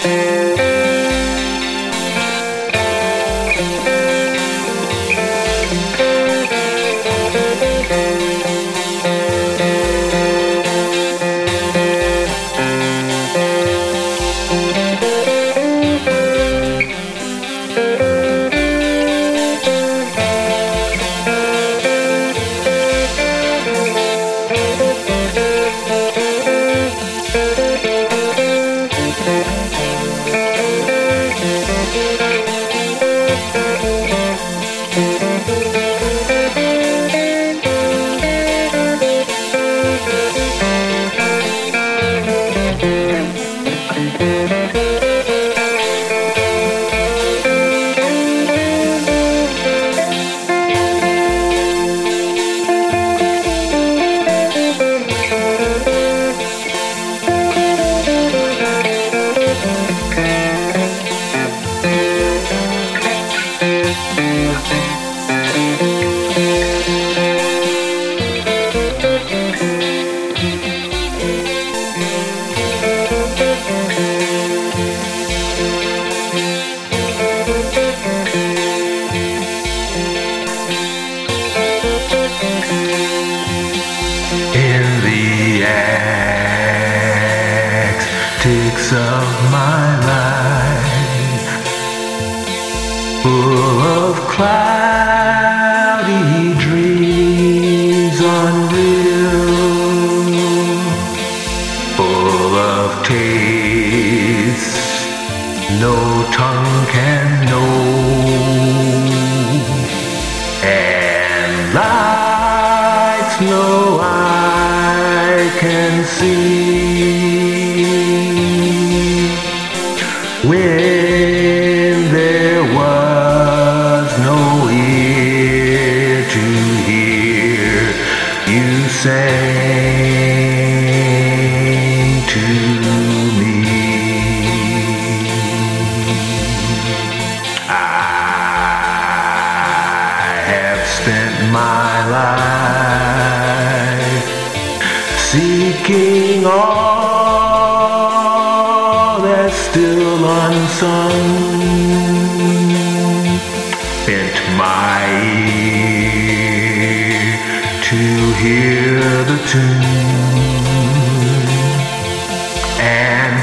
Hey. the antics of my life, full of cloudy dreams full of tastes no tongue can know. When there was no ear to hear you sang to me. I have spent my life seeking all that's still unsung. Bent my ear to hear the tune and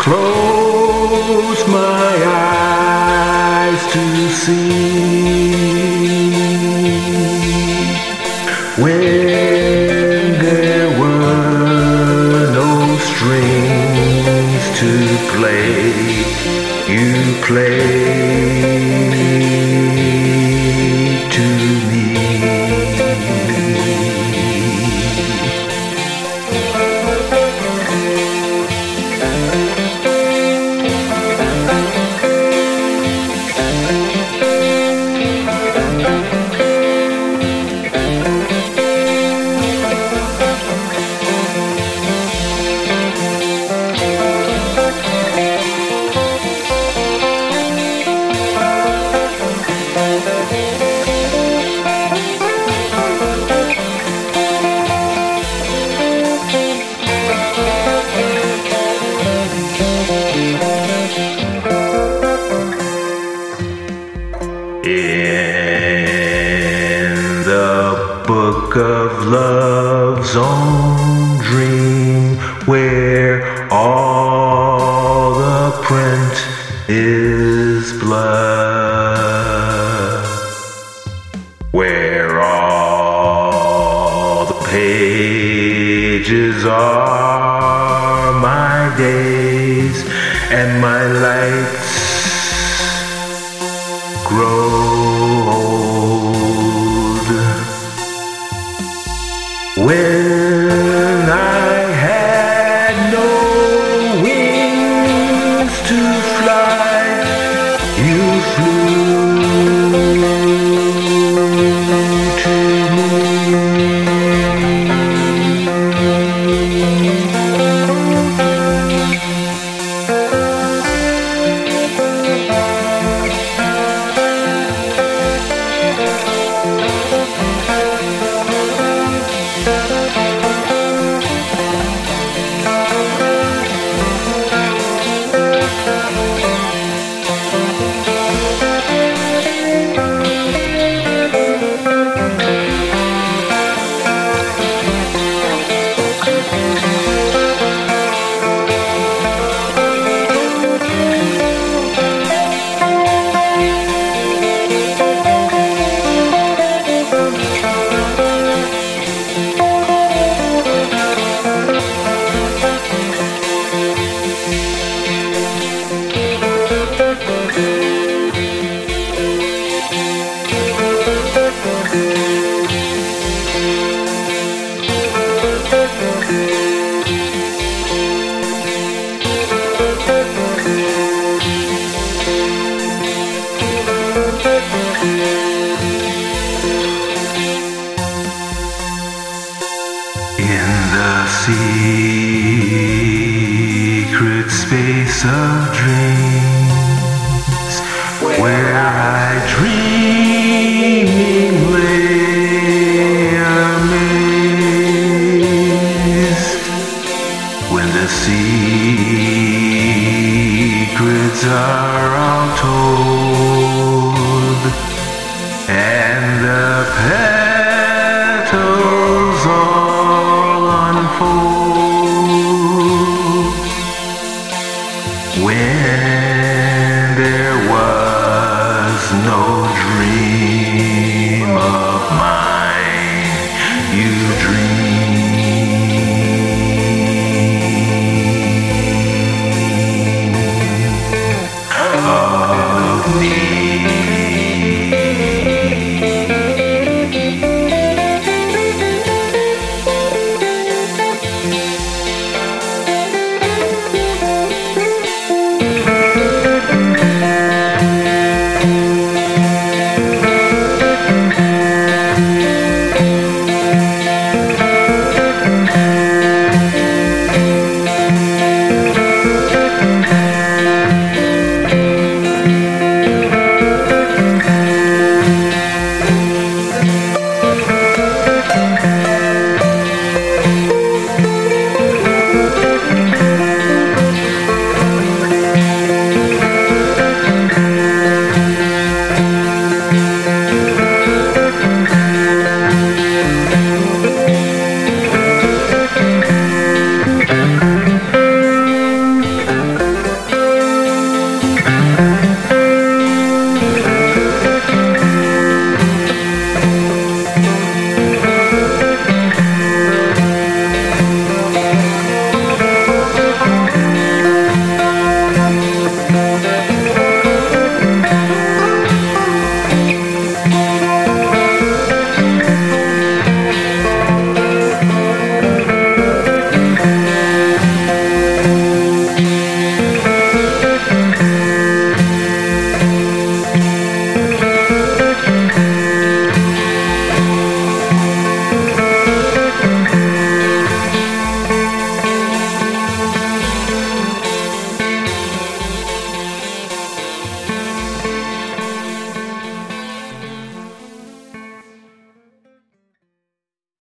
close my eyes to see when you love's own dream, where all the print is blood, where all the pages are my days and my lights grow In the secret space of dreams, where I and the petals all unfold.